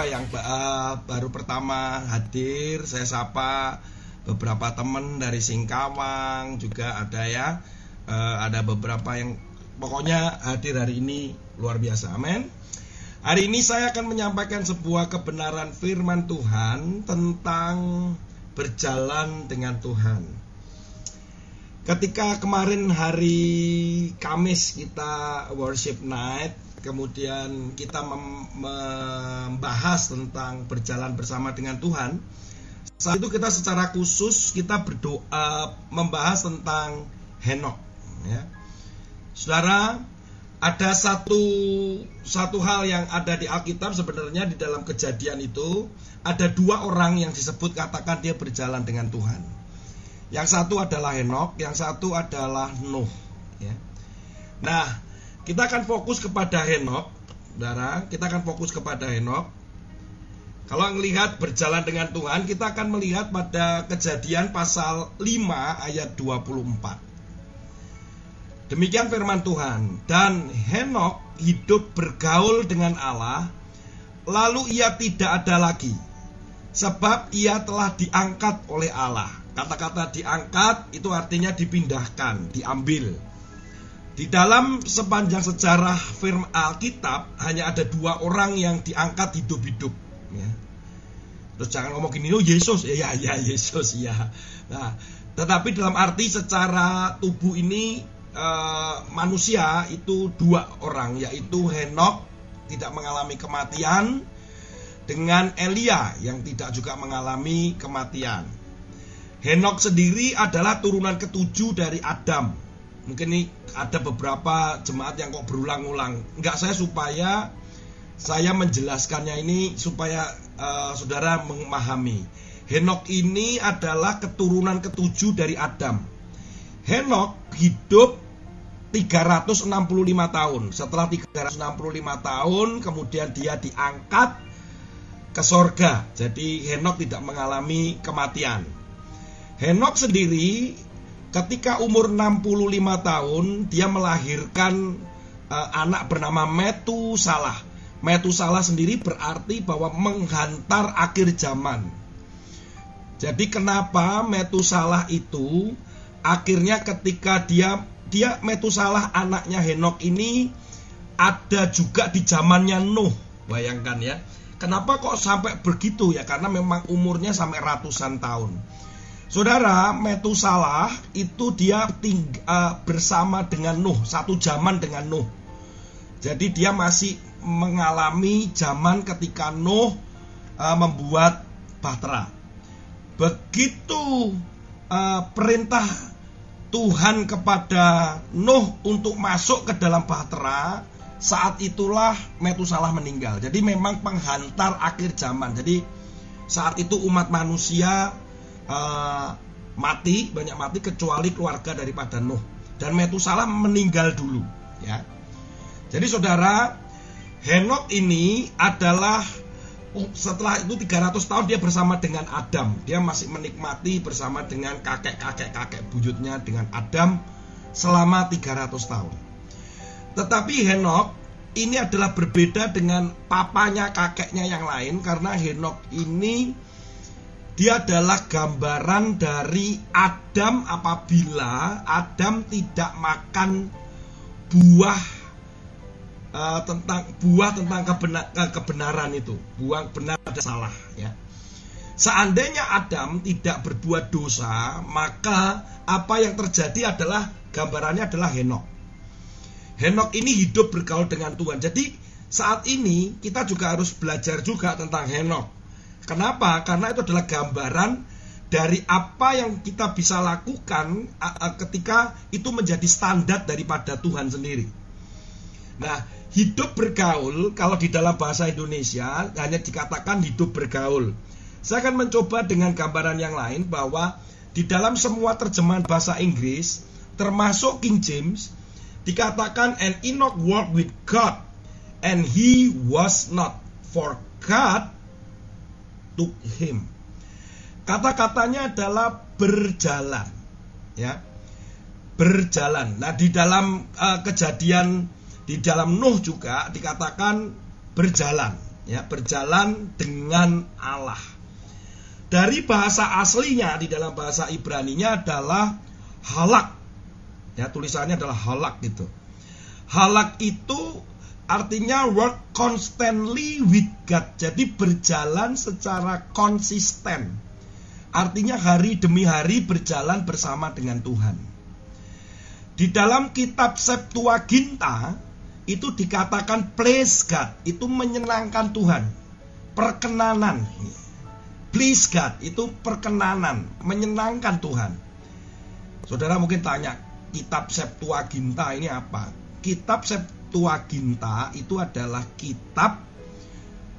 beberapa yang uh, baru pertama hadir saya sapa beberapa teman dari Singkawang juga ada ya. Uh, ada beberapa yang pokoknya hadir hari ini luar biasa amin. Hari ini saya akan menyampaikan sebuah kebenaran firman Tuhan tentang berjalan dengan Tuhan ketika kemarin hari Kamis kita worship night kemudian kita membahas tentang berjalan bersama dengan Tuhan. Saat itu kita secara khusus kita berdoa membahas tentang Henok. Ya. Saudara, ada satu satu hal yang ada di Alkitab sebenarnya di dalam kejadian itu ada dua orang yang disebut katakan dia berjalan dengan Tuhan. Yang satu adalah Henok, yang satu adalah Nuh. Ya. Nah, kita akan fokus kepada Henok, saudara. Kita akan fokus kepada Henok. Kalau melihat berjalan dengan Tuhan, kita akan melihat pada kejadian pasal 5 ayat 24. Demikian firman Tuhan. Dan Henok hidup bergaul dengan Allah, lalu ia tidak ada lagi. Sebab ia telah diangkat oleh Allah. Kata-kata diangkat itu artinya dipindahkan, diambil. Di dalam sepanjang sejarah firman Alkitab hanya ada dua orang yang diangkat hidup-hidup. Ya. Terus jangan ngomong gini, oh Yesus, ya ya Yesus ya. Nah, tetapi dalam arti secara tubuh ini uh, manusia itu dua orang, yaitu Henok tidak mengalami kematian dengan Elia yang tidak juga mengalami kematian. Henok sendiri adalah turunan ketujuh dari Adam mungkin nih ada beberapa jemaat yang kok berulang-ulang. Enggak saya supaya saya menjelaskannya ini supaya uh, saudara memahami. Henok ini adalah keturunan ketujuh dari Adam. Henok hidup 365 tahun. Setelah 365 tahun kemudian dia diangkat ke sorga. Jadi Henok tidak mengalami kematian. Henok sendiri Ketika umur 65 tahun, dia melahirkan uh, anak bernama Metusalah. Metusalah sendiri berarti bahwa menghantar akhir zaman. Jadi kenapa Metusalah itu akhirnya ketika dia dia Metusalah anaknya Henok ini ada juga di zamannya Nuh. Bayangkan ya. Kenapa kok sampai begitu ya? Karena memang umurnya sampai ratusan tahun. Saudara, Metusalah itu dia ting, uh, bersama dengan Nuh, satu zaman dengan Nuh. Jadi dia masih mengalami zaman ketika Nuh uh, membuat bahtera. Begitu uh, perintah Tuhan kepada Nuh untuk masuk ke dalam bahtera, saat itulah Metusalah meninggal. Jadi memang penghantar akhir zaman. Jadi saat itu umat manusia uh, mati banyak mati kecuali keluarga daripada Nuh. Dan Metusalah meninggal dulu ya. Jadi saudara Henok ini adalah oh, setelah itu 300 tahun dia bersama dengan Adam. Dia masih menikmati bersama dengan kakek-kakek kakek buyutnya dengan Adam selama 300 tahun. Tetapi Henok ini adalah berbeda dengan papanya kakeknya yang lain karena Henok ini dia adalah gambaran dari Adam apabila Adam tidak makan buah uh, tentang buah tentang kebenar, kebenaran itu, buah benar dan salah ya. Seandainya Adam tidak berbuat dosa, maka apa yang terjadi adalah gambarannya adalah Henok. Henok ini hidup bergaul dengan Tuhan. Jadi saat ini kita juga harus belajar juga tentang Henok Kenapa? Karena itu adalah gambaran dari apa yang kita bisa lakukan ketika itu menjadi standar daripada Tuhan sendiri. Nah, hidup bergaul kalau di dalam bahasa Indonesia hanya dikatakan hidup bergaul. Saya akan mencoba dengan gambaran yang lain bahwa di dalam semua terjemahan bahasa Inggris termasuk King James dikatakan and Enoch walked with God and he was not for God took him. Kata-katanya adalah berjalan. Ya. Berjalan. Nah, di dalam uh, kejadian di dalam Nuh juga dikatakan berjalan. Ya, berjalan dengan Allah. Dari bahasa aslinya di dalam bahasa Ibrani-nya adalah halak. Ya, tulisannya adalah halak gitu. Halak itu artinya work constantly with God. Jadi berjalan secara konsisten. Artinya hari demi hari berjalan bersama dengan Tuhan. Di dalam kitab Septuaginta itu dikatakan please God, itu menyenangkan Tuhan. Perkenanan. Please God, itu perkenanan, menyenangkan Tuhan. Saudara mungkin tanya, kitab Septuaginta ini apa? Kitab Septuaginta itu adalah kitab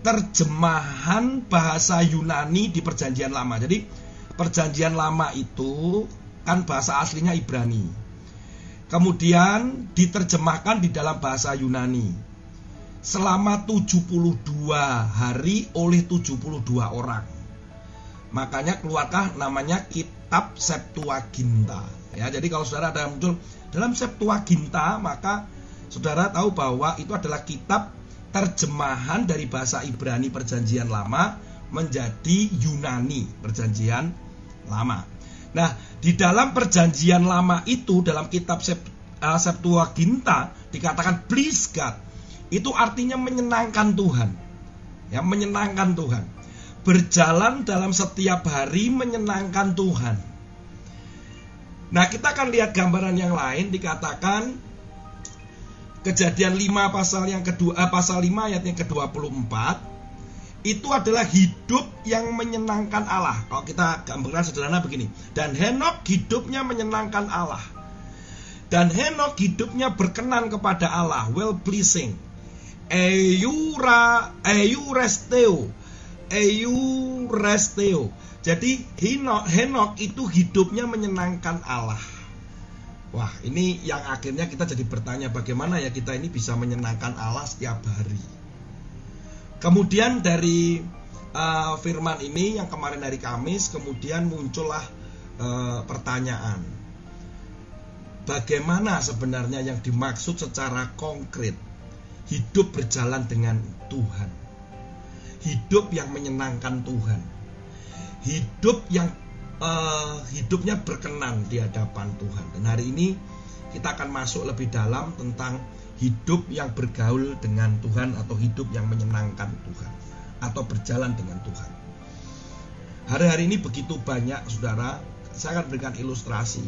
terjemahan bahasa Yunani di Perjanjian Lama. Jadi Perjanjian Lama itu kan bahasa aslinya Ibrani. Kemudian diterjemahkan di dalam bahasa Yunani. Selama 72 hari oleh 72 orang. Makanya keluarkah namanya kitab Septuaginta. Ya, jadi kalau saudara ada muncul dalam Septuaginta, maka saudara tahu bahwa itu adalah kitab terjemahan dari bahasa Ibrani Perjanjian Lama menjadi Yunani Perjanjian Lama. Nah, di dalam perjanjian lama itu dalam kitab uh, Septuaginta dikatakan please God. Itu artinya menyenangkan Tuhan. Ya, menyenangkan Tuhan. Berjalan dalam setiap hari menyenangkan Tuhan. Nah, kita akan lihat gambaran yang lain dikatakan Kejadian 5 pasal yang kedua eh, pasal 5 ayat yang ke-24 itu adalah hidup yang menyenangkan Allah. Kalau kita gambarkan sederhana begini, dan Henok hidupnya menyenangkan Allah. Dan Henok hidupnya berkenan kepada Allah, well pleasing. Eura euresteo. Euresteo. Jadi Henok, Henok itu hidupnya menyenangkan Allah. Wah, ini yang akhirnya kita jadi bertanya bagaimana ya kita ini bisa menyenangkan Allah setiap hari. Kemudian dari uh, firman ini yang kemarin hari Kamis kemudian muncullah uh, pertanyaan. Bagaimana sebenarnya yang dimaksud secara konkret hidup berjalan dengan Tuhan? Hidup yang menyenangkan Tuhan. Hidup yang uh, hidupnya berkenan di hadapan Tuhan. Dan hari ini kita akan masuk lebih dalam tentang hidup yang bergaul dengan Tuhan atau hidup yang menyenangkan Tuhan atau berjalan dengan Tuhan. Hari-hari ini begitu banyak saudara, saya akan berikan ilustrasi.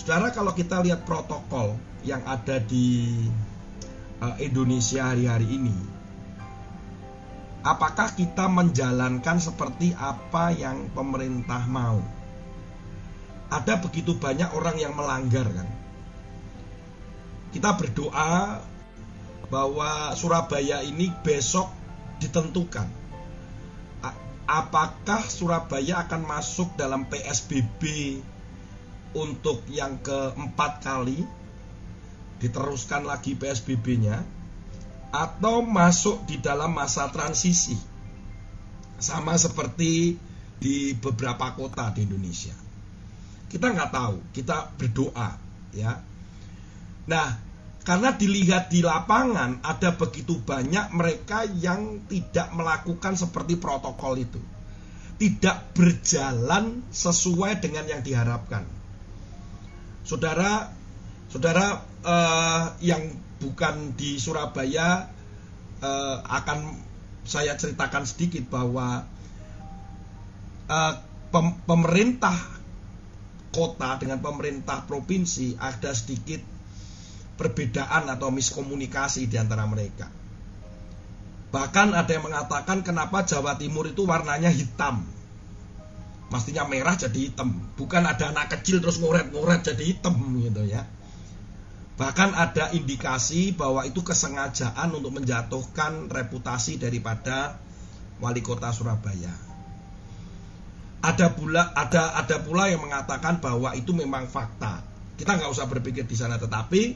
Saudara kalau kita lihat protokol yang ada di uh, Indonesia hari-hari ini, apakah kita menjalankan seperti apa yang pemerintah mau? Ada begitu banyak orang yang melanggar kan? kita berdoa bahwa Surabaya ini besok ditentukan. Apakah Surabaya akan masuk dalam PSBB untuk yang keempat kali? Diteruskan lagi PSBB-nya atau masuk di dalam masa transisi? Sama seperti di beberapa kota di Indonesia. Kita nggak tahu, kita berdoa ya Nah, karena dilihat di lapangan ada begitu banyak mereka yang tidak melakukan seperti protokol itu. Tidak berjalan sesuai dengan yang diharapkan. Saudara, saudara eh, yang bukan di Surabaya eh, akan saya ceritakan sedikit bahwa eh, pem pemerintah kota dengan pemerintah provinsi ada sedikit perbedaan atau miskomunikasi di antara mereka. Bahkan ada yang mengatakan kenapa Jawa Timur itu warnanya hitam. Mestinya merah jadi hitam. Bukan ada anak kecil terus ngoret-ngoret jadi hitam gitu ya. Bahkan ada indikasi bahwa itu kesengajaan untuk menjatuhkan reputasi daripada wali kota Surabaya. Ada pula ada ada pula yang mengatakan bahwa itu memang fakta. Kita nggak usah berpikir di sana, tetapi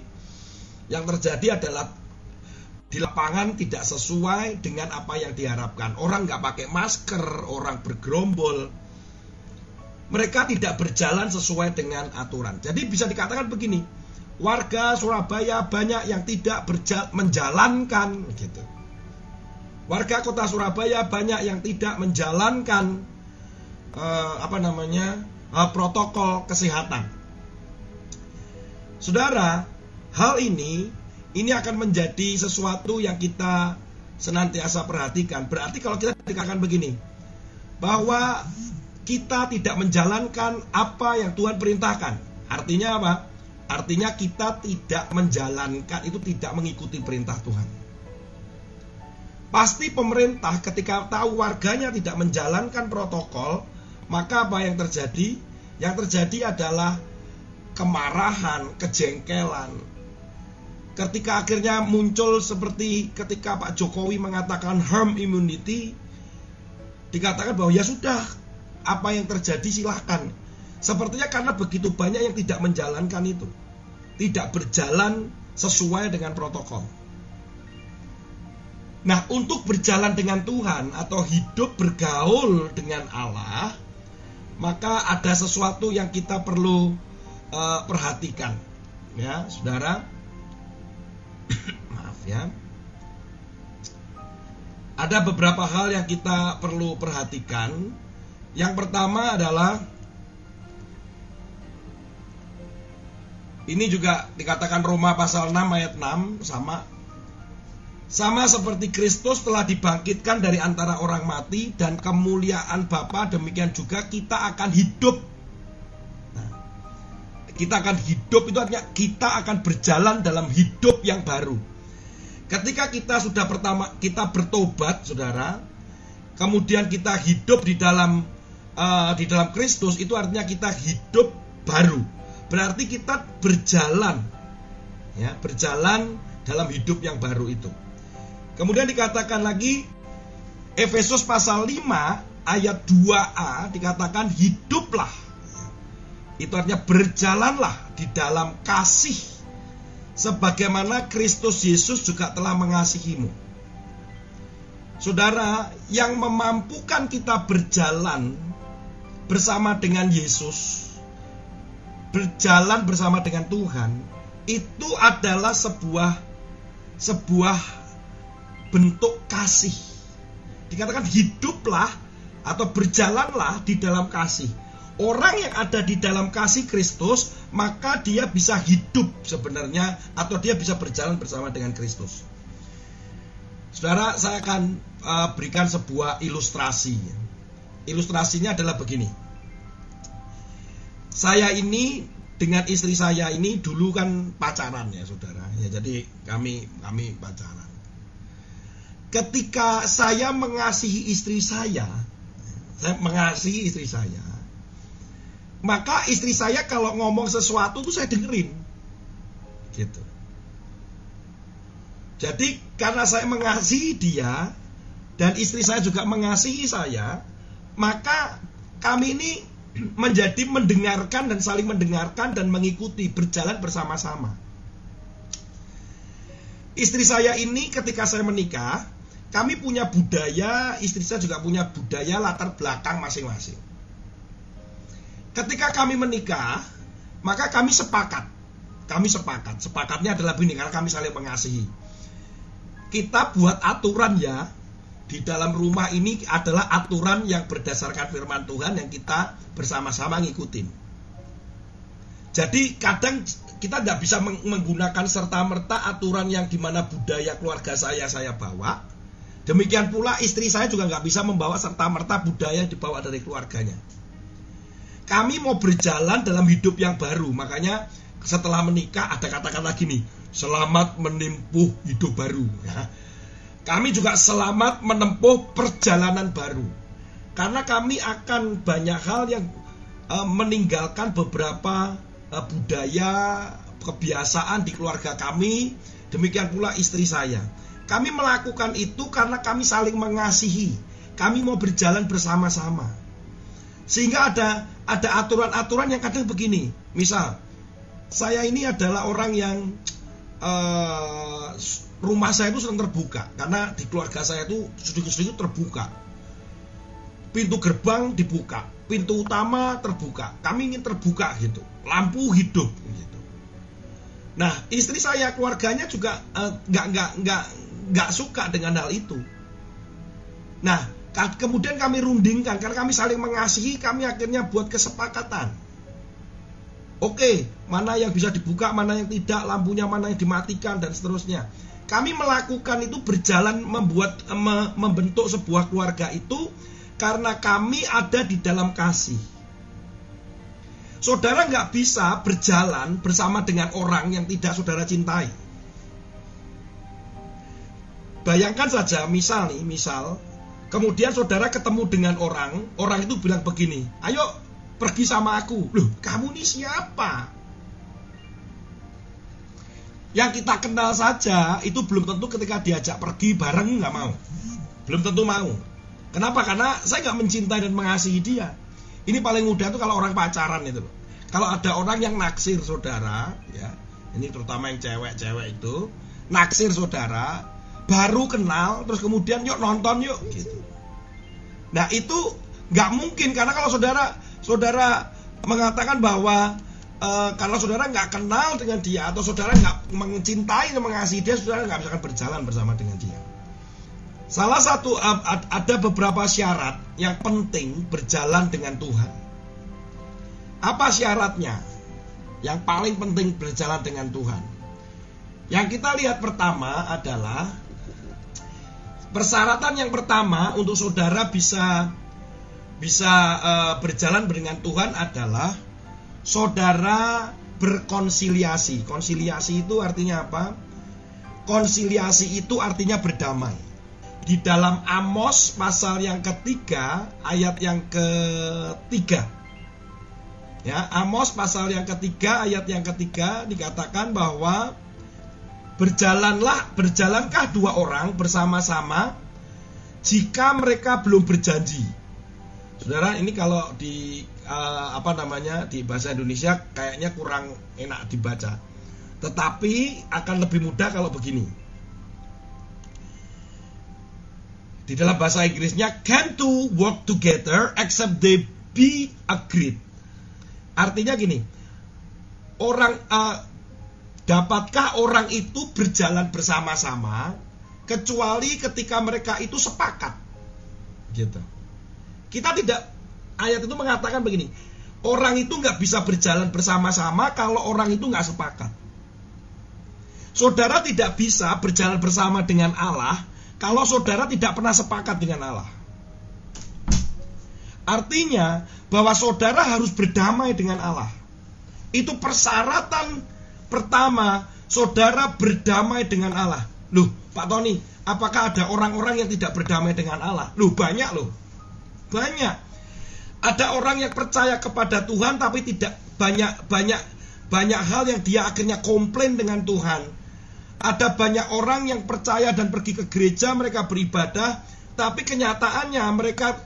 yang terjadi adalah di lapangan tidak sesuai dengan apa yang diharapkan. Orang nggak pakai masker, orang bergerombol. Mereka tidak berjalan sesuai dengan aturan. Jadi bisa dikatakan begini, warga Surabaya banyak yang tidak menjalankan gitu. Warga kota Surabaya banyak yang tidak menjalankan uh, apa namanya uh, protokol kesehatan. Saudara, hal ini ini akan menjadi sesuatu yang kita senantiasa perhatikan. Berarti kalau kita dikatakan begini, bahwa kita tidak menjalankan apa yang Tuhan perintahkan. Artinya apa? Artinya kita tidak menjalankan itu tidak mengikuti perintah Tuhan. Pasti pemerintah ketika tahu warganya tidak menjalankan protokol, maka apa yang terjadi? Yang terjadi adalah kemarahan, kejengkelan. Ketika akhirnya muncul seperti ketika Pak Jokowi mengatakan harm immunity, dikatakan bahwa ya sudah, apa yang terjadi silahkan. Sepertinya karena begitu banyak yang tidak menjalankan itu. Tidak berjalan sesuai dengan protokol. Nah, untuk berjalan dengan Tuhan atau hidup bergaul dengan Allah, maka ada sesuatu yang kita perlu uh, perhatikan ya saudara maaf ya ada beberapa hal yang kita perlu perhatikan yang pertama adalah ini juga dikatakan Roma pasal 6 ayat 6 sama sama seperti Kristus telah dibangkitkan dari antara orang mati dan kemuliaan Bapa demikian juga kita akan hidup. Nah, kita akan hidup itu artinya kita akan berjalan dalam hidup yang baru. Ketika kita sudah pertama kita bertobat, saudara, kemudian kita hidup di dalam uh, di dalam Kristus itu artinya kita hidup baru. Berarti kita berjalan, ya berjalan dalam hidup yang baru itu. Kemudian dikatakan lagi Efesus pasal 5 ayat 2a dikatakan hiduplah. Itu artinya berjalanlah di dalam kasih sebagaimana Kristus Yesus juga telah mengasihimu. Saudara, yang memampukan kita berjalan bersama dengan Yesus, berjalan bersama dengan Tuhan, itu adalah sebuah sebuah bentuk kasih. Dikatakan hiduplah atau berjalanlah di dalam kasih. Orang yang ada di dalam kasih Kristus, maka dia bisa hidup sebenarnya atau dia bisa berjalan bersama dengan Kristus. Saudara, saya akan uh, berikan sebuah ilustrasi. Ilustrasinya adalah begini. Saya ini dengan istri saya ini dulu kan pacaran ya, Saudara. Ya, jadi kami kami pacaran ketika saya mengasihi istri saya, saya mengasihi istri saya, maka istri saya kalau ngomong sesuatu tuh saya dengerin. Gitu. Jadi karena saya mengasihi dia dan istri saya juga mengasihi saya, maka kami ini menjadi mendengarkan dan saling mendengarkan dan mengikuti berjalan bersama-sama. Istri saya ini ketika saya menikah, kami punya budaya, istri saya juga punya budaya latar belakang masing-masing. Ketika kami menikah, maka kami sepakat. Kami sepakat. Sepakatnya adalah begini karena kami saling mengasihi. Kita buat aturan ya di dalam rumah ini adalah aturan yang berdasarkan firman Tuhan yang kita bersama-sama ngikutin. Jadi kadang kita tidak bisa menggunakan serta-merta aturan yang di mana budaya keluarga saya saya bawa Demikian pula istri saya juga nggak bisa membawa serta-merta budaya yang dibawa dari keluarganya. Kami mau berjalan dalam hidup yang baru, makanya setelah menikah ada kata-kata gini, selamat menempuh hidup baru. Ya. Kami juga selamat menempuh perjalanan baru, karena kami akan banyak hal yang uh, meninggalkan beberapa uh, budaya kebiasaan di keluarga kami, demikian pula istri saya. Kami melakukan itu karena kami saling mengasihi. Kami mau berjalan bersama-sama. Sehingga ada ada aturan-aturan yang kadang begini. Misal, saya ini adalah orang yang uh, rumah saya itu sering terbuka karena di keluarga saya itu sedikit-sedikit terbuka. Pintu gerbang dibuka, pintu utama terbuka. Kami ingin terbuka gitu. Lampu hidup gitu. Nah, istri saya keluarganya juga uh, nggak nggak nggak nggak suka dengan hal itu. Nah, kemudian kami rundingkan karena kami saling mengasihi, kami akhirnya buat kesepakatan. Oke, mana yang bisa dibuka, mana yang tidak, lampunya mana yang dimatikan dan seterusnya. Kami melakukan itu berjalan membuat membentuk sebuah keluarga itu karena kami ada di dalam kasih. Saudara nggak bisa berjalan bersama dengan orang yang tidak saudara cintai. Bayangkan saja, misal nih, misal, kemudian saudara ketemu dengan orang, orang itu bilang begini, ayo pergi sama aku. Loh, kamu ini siapa? Yang kita kenal saja, itu belum tentu ketika diajak pergi bareng nggak mau. Belum tentu mau. Kenapa? Karena saya nggak mencintai dan mengasihi dia. Ini paling mudah tuh kalau orang pacaran itu Kalau ada orang yang naksir saudara, ya, ini terutama yang cewek-cewek itu naksir saudara, baru kenal, terus kemudian yuk nonton yuk, gitu. Nah itu nggak mungkin karena kalau saudara saudara mengatakan bahwa e, kalau saudara nggak kenal dengan dia atau saudara nggak mencintai dan mengasihi dia, saudara nggak bisa berjalan bersama dengan dia. Salah satu ada beberapa syarat yang penting berjalan dengan Tuhan. Apa syaratnya? Yang paling penting berjalan dengan Tuhan. Yang kita lihat pertama adalah persyaratan yang pertama untuk saudara bisa bisa uh, berjalan dengan Tuhan adalah saudara berkonsiliasi. Konsiliasi itu artinya apa? Konsiliasi itu artinya berdamai di dalam Amos pasal yang ketiga ayat yang ketiga ya Amos pasal yang ketiga ayat yang ketiga dikatakan bahwa berjalanlah berjalankah dua orang bersama-sama jika mereka belum berjanji saudara ini kalau di uh, apa namanya di bahasa Indonesia kayaknya kurang enak dibaca tetapi akan lebih mudah kalau begini Di dalam bahasa Inggrisnya can to work together except they be agreed. Artinya gini, orang uh, dapatkah orang itu berjalan bersama-sama kecuali ketika mereka itu sepakat. Gitu. Kita tidak ayat itu mengatakan begini, orang itu nggak bisa berjalan bersama-sama kalau orang itu nggak sepakat. Saudara tidak bisa berjalan bersama dengan Allah kalau saudara tidak pernah sepakat dengan Allah. Artinya bahwa saudara harus berdamai dengan Allah. Itu persyaratan pertama saudara berdamai dengan Allah. Loh, Pak Tony, apakah ada orang-orang yang tidak berdamai dengan Allah? Loh, banyak loh. Banyak. Ada orang yang percaya kepada Tuhan tapi tidak banyak banyak banyak hal yang dia akhirnya komplain dengan Tuhan ada banyak orang yang percaya dan pergi ke gereja, mereka beribadah, tapi kenyataannya mereka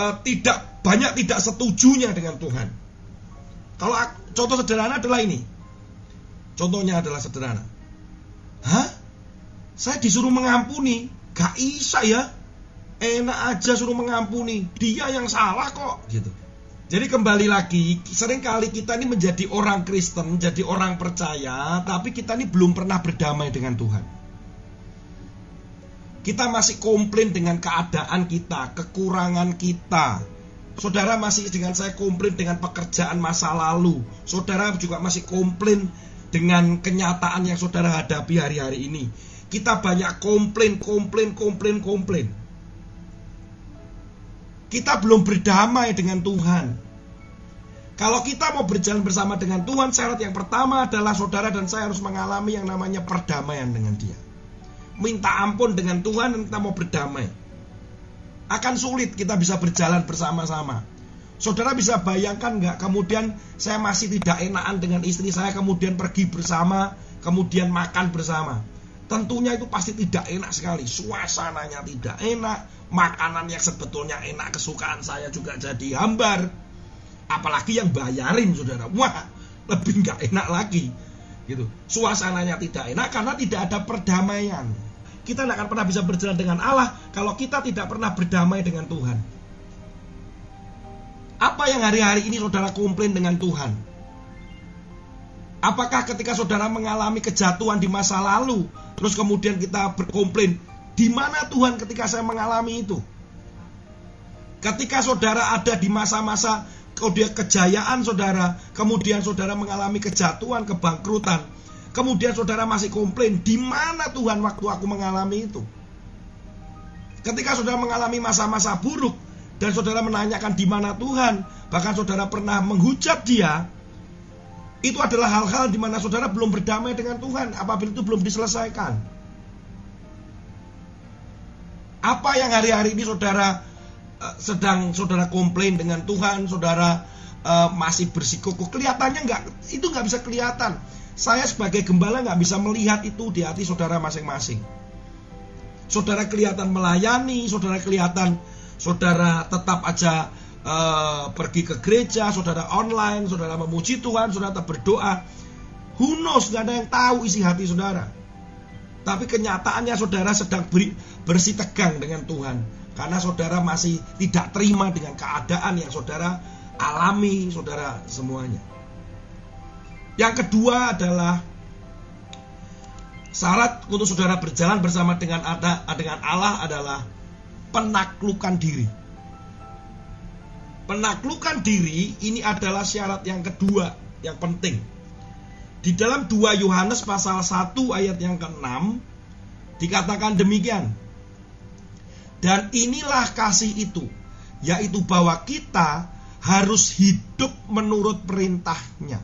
uh, tidak banyak tidak setujunya dengan Tuhan. Kalau contoh sederhana adalah ini. Contohnya adalah sederhana. Hah? Saya disuruh mengampuni, gak bisa ya? Enak aja suruh mengampuni, dia yang salah kok, gitu. Jadi kembali lagi, sering kali kita ini menjadi orang Kristen, menjadi orang percaya, tapi kita ini belum pernah berdamai dengan Tuhan. Kita masih komplain dengan keadaan kita, kekurangan kita. Saudara masih dengan saya komplain dengan pekerjaan masa lalu. Saudara juga masih komplain dengan kenyataan yang saudara hadapi hari-hari ini. Kita banyak komplain, komplain, komplain, komplain kita belum berdamai dengan Tuhan. Kalau kita mau berjalan bersama dengan Tuhan, syarat yang pertama adalah saudara dan saya harus mengalami yang namanya perdamaian dengan Dia. Minta ampun dengan Tuhan dan kita mau berdamai. Akan sulit kita bisa berjalan bersama-sama. Saudara bisa bayangkan nggak kemudian saya masih tidak enakan dengan istri saya kemudian pergi bersama, kemudian makan bersama. Tentunya itu pasti tidak enak sekali. Suasananya tidak enak, makanan yang sebetulnya enak kesukaan saya juga jadi hambar. Apalagi yang bayarin saudara. Wah lebih nggak enak lagi. Gitu. Suasananya tidak enak karena tidak ada perdamaian. Kita tidak akan pernah bisa berjalan dengan Allah kalau kita tidak pernah berdamai dengan Tuhan. Apa yang hari-hari ini saudara komplain dengan Tuhan? Apakah ketika saudara mengalami kejatuhan di masa lalu terus kemudian kita berkomplain di mana Tuhan ketika saya mengalami itu? Ketika saudara ada di masa-masa kejayaan saudara, kemudian saudara mengalami kejatuhan, kebangkrutan, kemudian saudara masih komplain, di mana Tuhan waktu aku mengalami itu? Ketika saudara mengalami masa-masa buruk dan saudara menanyakan di mana Tuhan, bahkan saudara pernah menghujat dia, itu adalah hal-hal di mana saudara belum berdamai dengan Tuhan apabila itu belum diselesaikan. Apa yang hari-hari ini saudara Eh, sedang saudara komplain dengan Tuhan, saudara uh, masih bersikukuh, kelihatannya nggak itu nggak bisa kelihatan. Saya sebagai gembala nggak bisa melihat itu di hati saudara masing-masing. Saudara kelihatan melayani, saudara kelihatan saudara tetap aja uh, pergi ke gereja, saudara online, saudara memuji Tuhan, saudara tetap berdoa. Who knows, nggak ada yang tahu isi hati saudara. Tapi kenyataannya saudara sedang beri, bersih tegang dengan Tuhan karena saudara masih tidak terima dengan keadaan yang saudara alami, saudara semuanya. Yang kedua adalah syarat untuk saudara berjalan bersama dengan ada dengan Allah adalah penaklukan diri. Penaklukan diri ini adalah syarat yang kedua yang penting. Di dalam 2 Yohanes pasal 1 ayat yang ke-6 dikatakan demikian. Dan inilah kasih itu, yaitu bahwa kita harus hidup menurut perintahnya.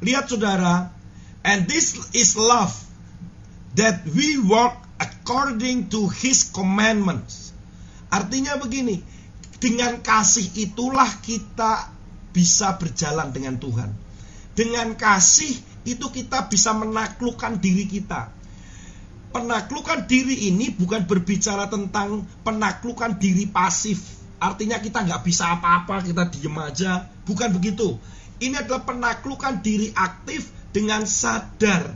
Lihat saudara, and this is love, that we walk according to his commandments. Artinya begini, dengan kasih itulah kita bisa berjalan dengan Tuhan. Dengan kasih itu kita bisa menaklukkan diri kita penaklukan diri ini bukan berbicara tentang penaklukan diri pasif. Artinya kita nggak bisa apa-apa, kita diem aja. Bukan begitu. Ini adalah penaklukan diri aktif dengan sadar.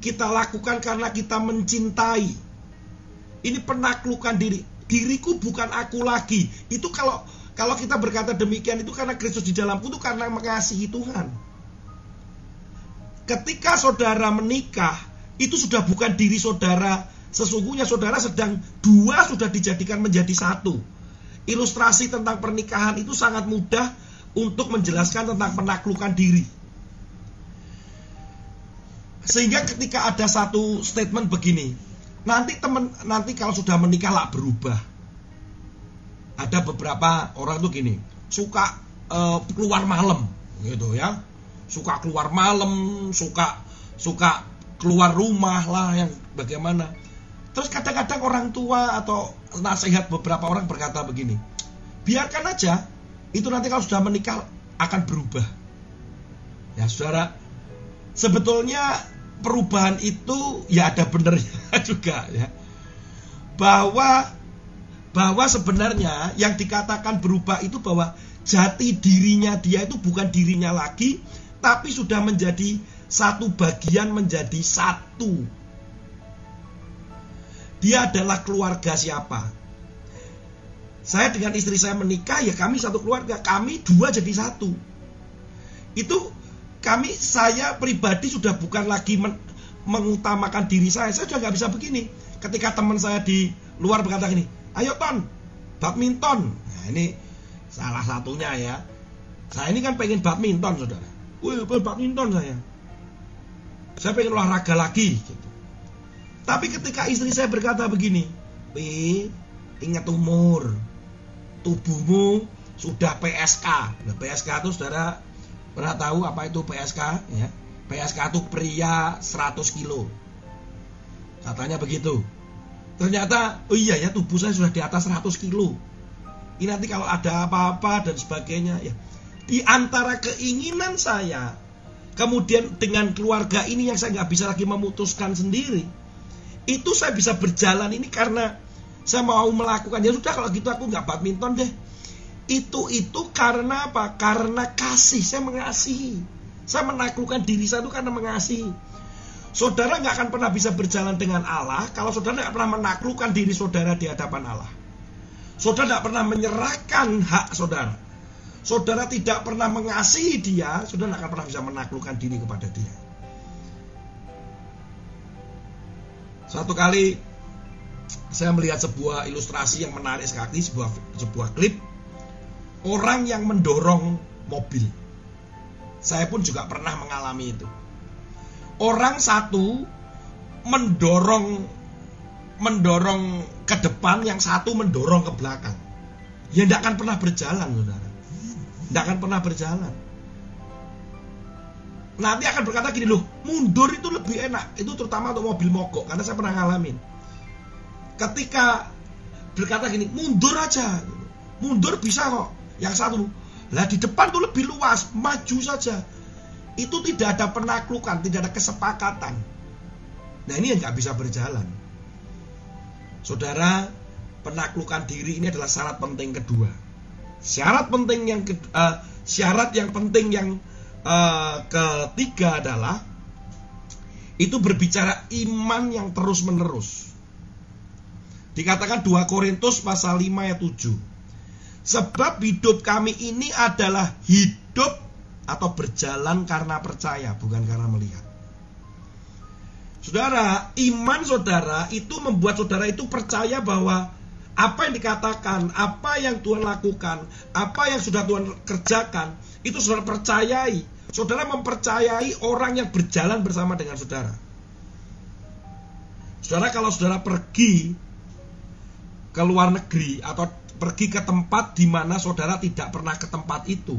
Kita lakukan karena kita mencintai. Ini penaklukan diri. Diriku bukan aku lagi. Itu kalau kalau kita berkata demikian itu karena Kristus di dalamku itu karena mengasihi Tuhan. Ketika saudara menikah, itu sudah bukan diri saudara. Sesungguhnya saudara sedang dua sudah dijadikan menjadi satu. Ilustrasi tentang pernikahan itu sangat mudah untuk menjelaskan tentang penaklukan diri. Sehingga ketika ada satu statement begini, nanti teman nanti kalau sudah menikah lah berubah. Ada beberapa orang tuh gini, suka uh, keluar malam gitu ya. Suka keluar malam, suka suka keluar rumah lah yang bagaimana. Terus kadang-kadang orang tua atau nasihat beberapa orang berkata begini, biarkan aja, itu nanti kalau sudah menikah akan berubah. Ya saudara, sebetulnya perubahan itu ya ada benernya juga ya. Bahwa bahwa sebenarnya yang dikatakan berubah itu bahwa jati dirinya dia itu bukan dirinya lagi, tapi sudah menjadi satu bagian menjadi satu. Dia adalah keluarga siapa? Saya dengan istri saya menikah ya kami satu keluarga, kami dua jadi satu. Itu kami saya pribadi sudah bukan lagi men, mengutamakan diri saya. Saya sudah nggak bisa begini. Ketika teman saya di luar berkata gini, ayo ton, badminton. Nah ini salah satunya ya. Saya ini kan pengen badminton saudara. Wih, badminton saya saya pengen olahraga lagi gitu. Tapi ketika istri saya berkata begini, Pi, ingat umur, tubuhmu sudah PSK. Nah, PSK itu saudara pernah tahu apa itu PSK? Ya. PSK itu pria 100 kilo. Katanya begitu. Ternyata, oh iya ya tubuh saya sudah di atas 100 kilo. Ini nanti kalau ada apa-apa dan sebagainya ya. Di antara keinginan saya kemudian dengan keluarga ini yang saya nggak bisa lagi memutuskan sendiri itu saya bisa berjalan ini karena saya mau melakukan. Ya sudah kalau gitu aku nggak badminton deh. Itu itu karena apa? Karena kasih. Saya mengasihi. Saya menaklukkan diri saya itu karena mengasihi. Saudara nggak akan pernah bisa berjalan dengan Allah kalau saudara nggak pernah menaklukkan diri saudara di hadapan Allah. Saudara nggak pernah menyerahkan hak saudara saudara tidak pernah mengasihi dia, saudara tidak akan pernah bisa menaklukkan diri kepada dia. Satu kali saya melihat sebuah ilustrasi yang menarik sekali, sebuah sebuah klip orang yang mendorong mobil. Saya pun juga pernah mengalami itu. Orang satu mendorong mendorong ke depan, yang satu mendorong ke belakang. Ya tidak akan pernah berjalan, saudara. Tidak akan pernah berjalan. Nanti akan berkata gini loh, mundur itu lebih enak. Itu terutama untuk mobil mogok, karena saya pernah ngalamin. Ketika berkata gini, mundur aja. Mundur bisa kok. Yang satu, lah di depan tuh lebih luas, maju saja. Itu tidak ada penaklukan, tidak ada kesepakatan. Nah ini yang nggak bisa berjalan. Saudara, penaklukan diri ini adalah syarat penting kedua. Syarat penting yang uh, syarat yang penting yang uh, ketiga adalah itu berbicara iman yang terus menerus. Dikatakan 2 Korintus pasal 5 ayat 7. Sebab hidup kami ini adalah hidup atau berjalan karena percaya, bukan karena melihat. Saudara, iman saudara itu membuat saudara itu percaya bahwa apa yang dikatakan, apa yang Tuhan lakukan, apa yang sudah Tuhan kerjakan, itu saudara percayai. Saudara mempercayai orang yang berjalan bersama dengan saudara. Saudara kalau saudara pergi ke luar negeri atau pergi ke tempat di mana saudara tidak pernah ke tempat itu.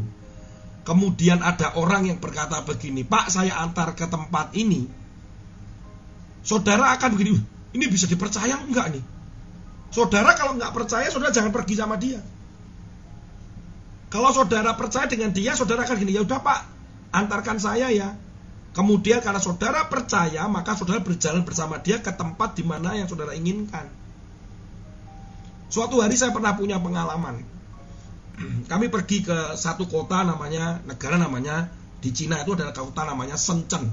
Kemudian ada orang yang berkata begini, Pak saya antar ke tempat ini. Saudara akan begini, ini bisa dipercaya enggak nih? Saudara kalau nggak percaya, saudara jangan pergi sama dia. Kalau saudara percaya dengan dia, saudara akan gini, ya udah Pak, antarkan saya ya. Kemudian karena saudara percaya, maka saudara berjalan bersama dia ke tempat di mana yang saudara inginkan. Suatu hari saya pernah punya pengalaman. Kami pergi ke satu kota namanya, negara namanya, di Cina itu adalah kota namanya Shenzhen.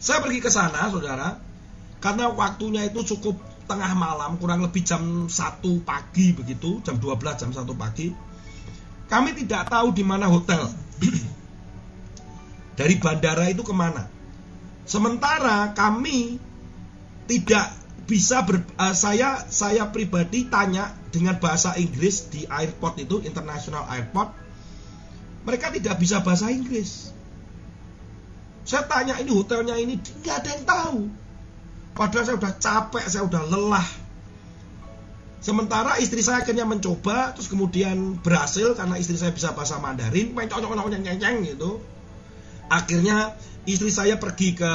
Saya pergi ke sana, saudara, karena waktunya itu cukup tengah malam, kurang lebih jam 1 pagi begitu, jam 12, jam 1 pagi. Kami tidak tahu di mana hotel. Dari bandara itu ke mana. Sementara kami tidak bisa ber, uh, saya saya pribadi tanya dengan bahasa Inggris di airport itu international airport mereka tidak bisa bahasa Inggris saya tanya ini hotelnya ini nggak ada yang tahu padahal saya udah capek saya udah lelah. Sementara istri saya akhirnya mencoba terus kemudian berhasil karena istri saya bisa bahasa Mandarin main cocok cocok gitu. Akhirnya istri saya pergi ke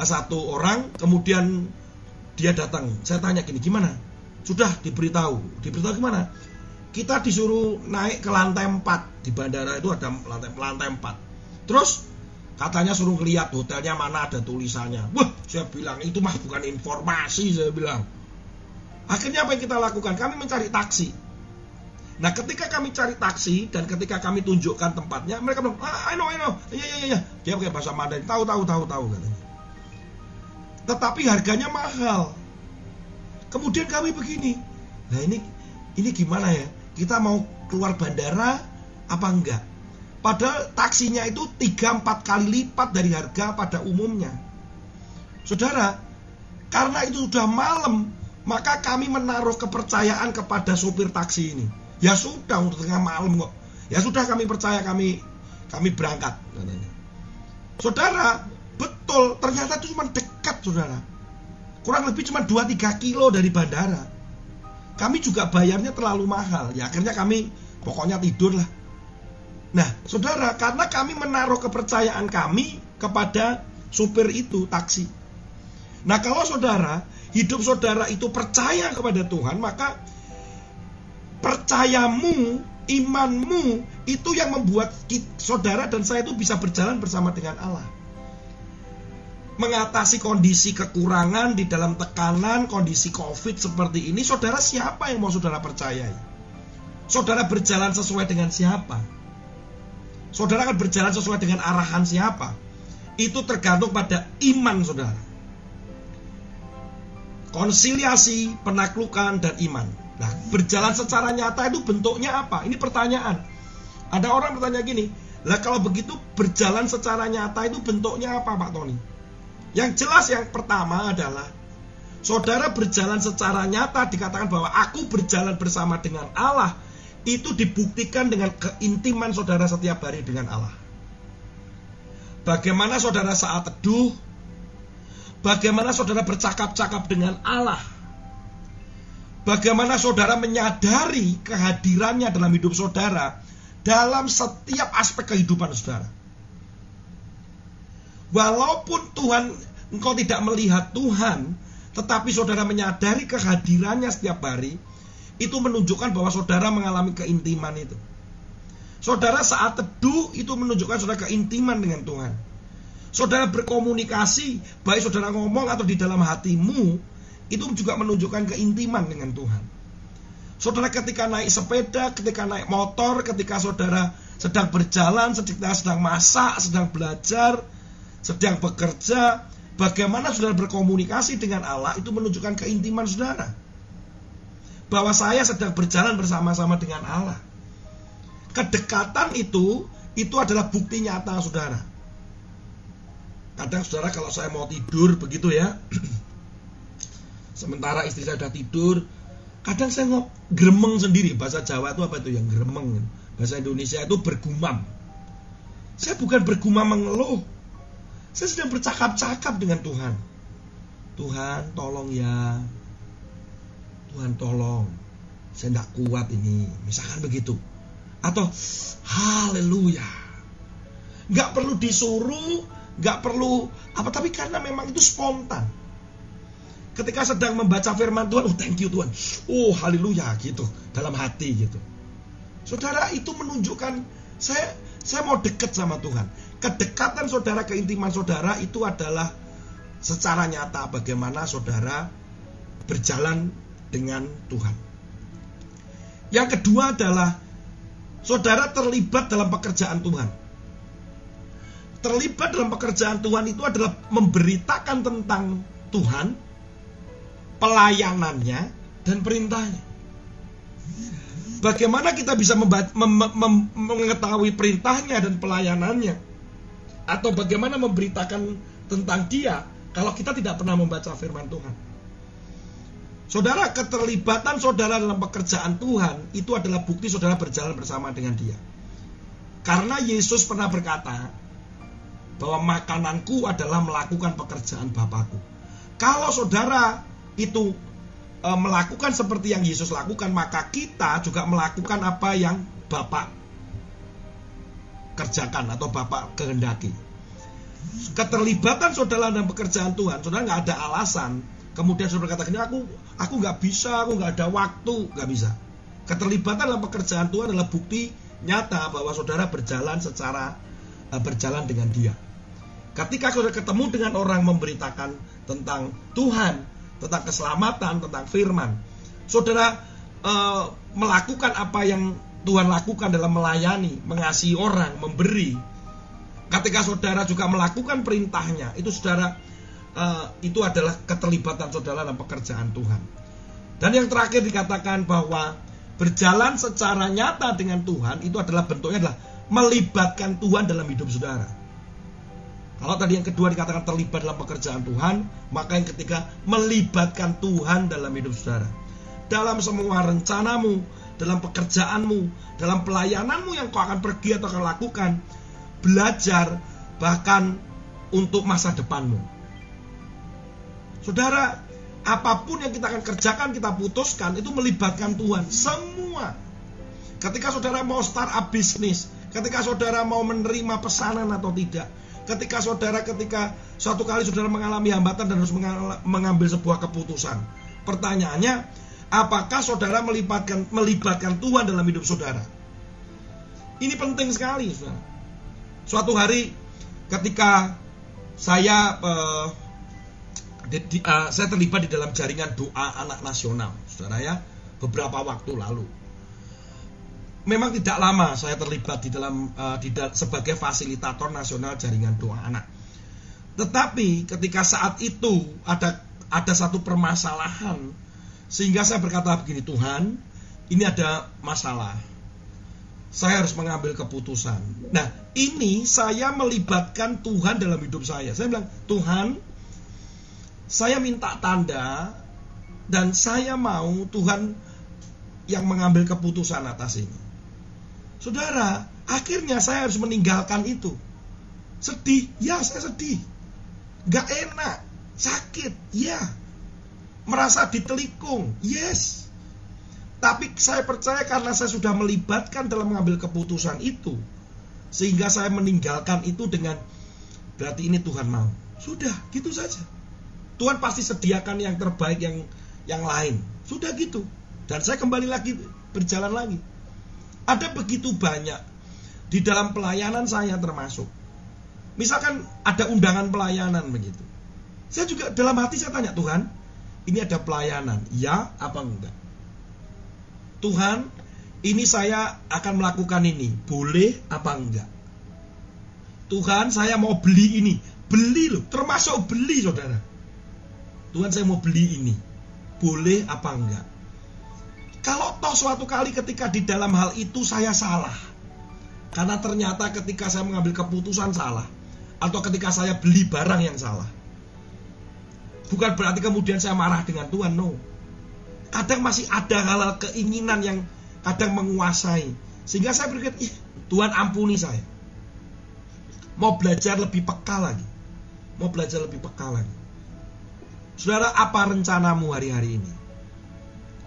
satu orang kemudian dia datang. Saya tanya gini gimana? Sudah diberitahu. Diberitahu gimana? Kita disuruh naik ke lantai 4 di bandara itu ada lantai lantai 4 terus katanya suruh lihat hotelnya mana ada tulisannya wah saya bilang itu mah bukan informasi saya bilang akhirnya apa yang kita lakukan kami mencari taksi Nah, ketika kami cari taksi dan ketika kami tunjukkan tempatnya, mereka bilang, ah, I know, I know, iya, iya, iya. Dia pakai bahasa Mandarin, tahu, tahu, tahu, tahu katanya tetapi harganya mahal. Kemudian kami begini, nah ini ini gimana ya? Kita mau keluar bandara apa enggak? Padahal taksinya itu 3-4 kali lipat dari harga pada umumnya. Saudara, karena itu sudah malam, maka kami menaruh kepercayaan kepada sopir taksi ini. Ya sudah untuk tengah malam kok. Ya sudah kami percaya kami kami berangkat Saudara, betul ternyata itu cuma dekat saudara kurang lebih cuma 2-3 kilo dari bandara kami juga bayarnya terlalu mahal ya akhirnya kami pokoknya tidur lah nah saudara karena kami menaruh kepercayaan kami kepada supir itu taksi nah kalau saudara hidup saudara itu percaya kepada Tuhan maka percayamu imanmu itu yang membuat saudara dan saya itu bisa berjalan bersama dengan Allah mengatasi kondisi kekurangan di dalam tekanan kondisi COVID seperti ini, saudara siapa yang mau saudara percayai? Saudara berjalan sesuai dengan siapa? Saudara akan berjalan sesuai dengan arahan siapa? Itu tergantung pada iman saudara. Konsiliasi, penaklukan, dan iman. Nah, berjalan secara nyata itu bentuknya apa? Ini pertanyaan. Ada orang bertanya gini, lah kalau begitu berjalan secara nyata itu bentuknya apa Pak Tony? Yang jelas yang pertama adalah saudara berjalan secara nyata dikatakan bahwa aku berjalan bersama dengan Allah itu dibuktikan dengan keintiman saudara setiap hari dengan Allah. Bagaimana saudara saat teduh, bagaimana saudara bercakap-cakap dengan Allah, bagaimana saudara menyadari kehadirannya dalam hidup saudara dalam setiap aspek kehidupan saudara. Walaupun Tuhan engkau tidak melihat Tuhan, tetapi saudara menyadari kehadirannya setiap hari, itu menunjukkan bahwa saudara mengalami keintiman itu. Saudara saat teduh itu menunjukkan saudara keintiman dengan Tuhan. Saudara berkomunikasi, baik saudara ngomong atau di dalam hatimu, itu juga menunjukkan keintiman dengan Tuhan. Saudara ketika naik sepeda, ketika naik motor, ketika saudara sedang berjalan, ketika sedang masak, sedang belajar, sedang bekerja, bagaimana saudara berkomunikasi dengan Allah itu menunjukkan keintiman saudara. Bahwa saya sedang berjalan bersama-sama dengan Allah. Kedekatan itu itu adalah bukti nyata saudara. Kadang saudara kalau saya mau tidur begitu ya. Sementara istri saya sudah tidur, kadang saya ngop gremeng sendiri. Bahasa Jawa itu apa itu yang gremeng? Bahasa Indonesia itu bergumam. Saya bukan bergumam mengeluh, saya sedang bercakap-cakap dengan Tuhan. Tuhan tolong ya. Tuhan tolong. Saya tidak kuat ini. Misalkan begitu. Atau haleluya. Gak perlu disuruh, gak perlu apa tapi karena memang itu spontan. Ketika sedang membaca firman Tuhan, oh thank you Tuhan. Oh haleluya gitu dalam hati gitu. Saudara itu menunjukkan saya saya mau dekat sama Tuhan kedekatan saudara, keintiman saudara itu adalah secara nyata bagaimana saudara berjalan dengan Tuhan. Yang kedua adalah saudara terlibat dalam pekerjaan Tuhan. Terlibat dalam pekerjaan Tuhan itu adalah memberitakan tentang Tuhan, pelayanannya, dan perintahnya. Bagaimana kita bisa mengetahui perintahnya dan pelayanannya? atau bagaimana memberitakan tentang dia kalau kita tidak pernah membaca firman Tuhan. Saudara, keterlibatan saudara dalam pekerjaan Tuhan itu adalah bukti saudara berjalan bersama dengan dia. Karena Yesus pernah berkata bahwa makananku adalah melakukan pekerjaan Bapakku. Kalau saudara itu e, melakukan seperti yang Yesus lakukan, maka kita juga melakukan apa yang Bapak kerjakan atau Bapak kehendaki. Keterlibatan saudara dalam pekerjaan Tuhan, saudara nggak ada alasan. Kemudian saudara katakan, aku aku nggak bisa, aku nggak ada waktu, nggak bisa. Keterlibatan dalam pekerjaan Tuhan adalah bukti nyata bahwa saudara berjalan secara uh, berjalan dengan Dia. Ketika saudara ketemu dengan orang memberitakan tentang Tuhan, tentang keselamatan, tentang firman, saudara uh, melakukan apa yang Tuhan lakukan dalam melayani, mengasihi orang, memberi. Ketika saudara juga melakukan perintahnya, itu saudara uh, itu adalah keterlibatan saudara dalam pekerjaan Tuhan. Dan yang terakhir dikatakan bahwa berjalan secara nyata dengan Tuhan itu adalah bentuknya adalah melibatkan Tuhan dalam hidup saudara. Kalau tadi yang kedua dikatakan terlibat dalam pekerjaan Tuhan, maka yang ketiga melibatkan Tuhan dalam hidup saudara. Dalam semua rencanamu, dalam pekerjaanmu, dalam pelayananmu yang kau akan pergi atau akan lakukan, belajar bahkan untuk masa depanmu. Saudara, apa pun yang kita akan kerjakan, kita putuskan itu melibatkan Tuhan. Semua. Ketika saudara mau startup bisnis, ketika saudara mau menerima pesanan atau tidak, ketika saudara ketika suatu kali saudara mengalami hambatan dan harus mengambil sebuah keputusan. Pertanyaannya, Apakah saudara melibatkan melibatkan Tuhan dalam hidup saudara? Ini penting sekali, saudara. Suatu hari ketika saya uh, di, uh, saya terlibat di dalam jaringan doa anak nasional, saudara ya, beberapa waktu lalu. Memang tidak lama saya terlibat di dalam uh, di, sebagai fasilitator nasional jaringan doa anak. Tetapi ketika saat itu ada ada satu permasalahan sehingga saya berkata begini, Tuhan, ini ada masalah. Saya harus mengambil keputusan. Nah, ini saya melibatkan Tuhan dalam hidup saya. Saya bilang, Tuhan, Saya minta tanda dan saya mau Tuhan yang mengambil keputusan atas ini. Saudara, akhirnya saya harus meninggalkan itu. Sedih, ya saya sedih. Gak enak, sakit, ya. Merasa ditelikung, yes. Tapi saya percaya karena saya sudah melibatkan dalam mengambil keputusan itu, sehingga saya meninggalkan itu dengan berarti ini Tuhan mau. Sudah, gitu saja. Tuhan pasti sediakan yang terbaik yang yang lain. Sudah gitu. Dan saya kembali lagi berjalan lagi. Ada begitu banyak di dalam pelayanan saya termasuk. Misalkan ada undangan pelayanan begitu. Saya juga dalam hati saya tanya Tuhan, ini ada pelayanan, ya apa enggak? Tuhan, ini saya akan melakukan ini, boleh apa enggak? Tuhan, saya mau beli ini, beli loh, termasuk beli saudara. Tuhan, saya mau beli ini, boleh apa enggak? Kalau toh suatu kali ketika di dalam hal itu saya salah, karena ternyata ketika saya mengambil keputusan salah, atau ketika saya beli barang yang salah, bukan berarti kemudian saya marah dengan Tuhan, no. Kadang masih ada hal-hal keinginan yang kadang menguasai sehingga saya berpikir ih Tuhan ampuni saya. Mau belajar lebih peka lagi. Mau belajar lebih peka lagi saudara apa rencanamu hari-hari ini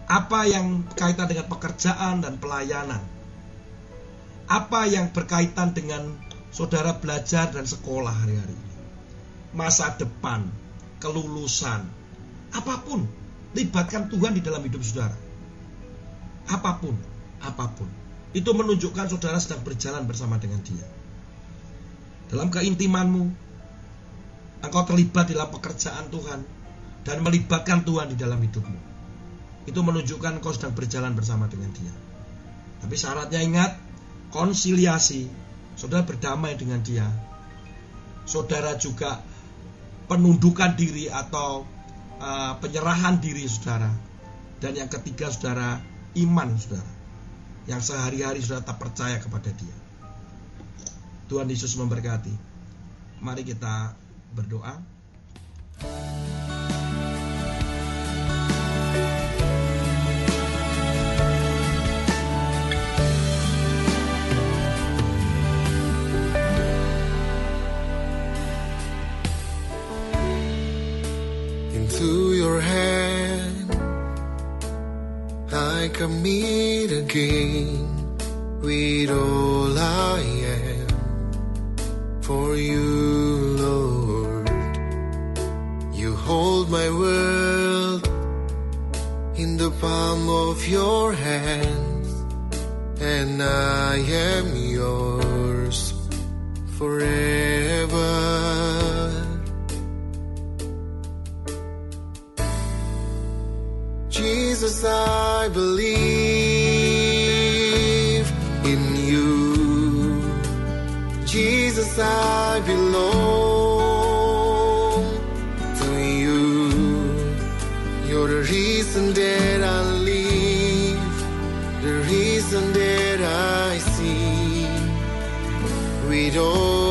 apa yang berkaitan dengan pekerjaan dan pelayanan apa yang berkaitan dengan saudara belajar dan sekolah hari-hari ini masa depan kelulusan apa pun libatkan Tuhan di dalam hidup saudara. Apa pun, apa pun. Itu menunjukkan saudara sedang berjalan bersama dengan dia. Dalam keintimanmu, engkau terlibat dalam pekerjaan Tuhan dan melibatkan Tuhan di dalam hidupmu. Itu menunjukkan engkau sedang berjalan bersama dengan dia. Tapi syaratnya ingat, konsiliasi, saudara berdamai dengan dia. Saudara juga penundukan diri atau uh, penyerahan diri saudara. Dan yang ketiga saudara, iman saudara. Yang sehari-hari saudara tak percaya kepada dia. Tuhan Yesus memberkati. Mari kita berdoa. Commit again with all I am for you, Lord. You hold my world in the palm of your hands, and I am yours forever. I believe in you. Jesus, I belong to you. You're the reason that I live, the reason that I see. With all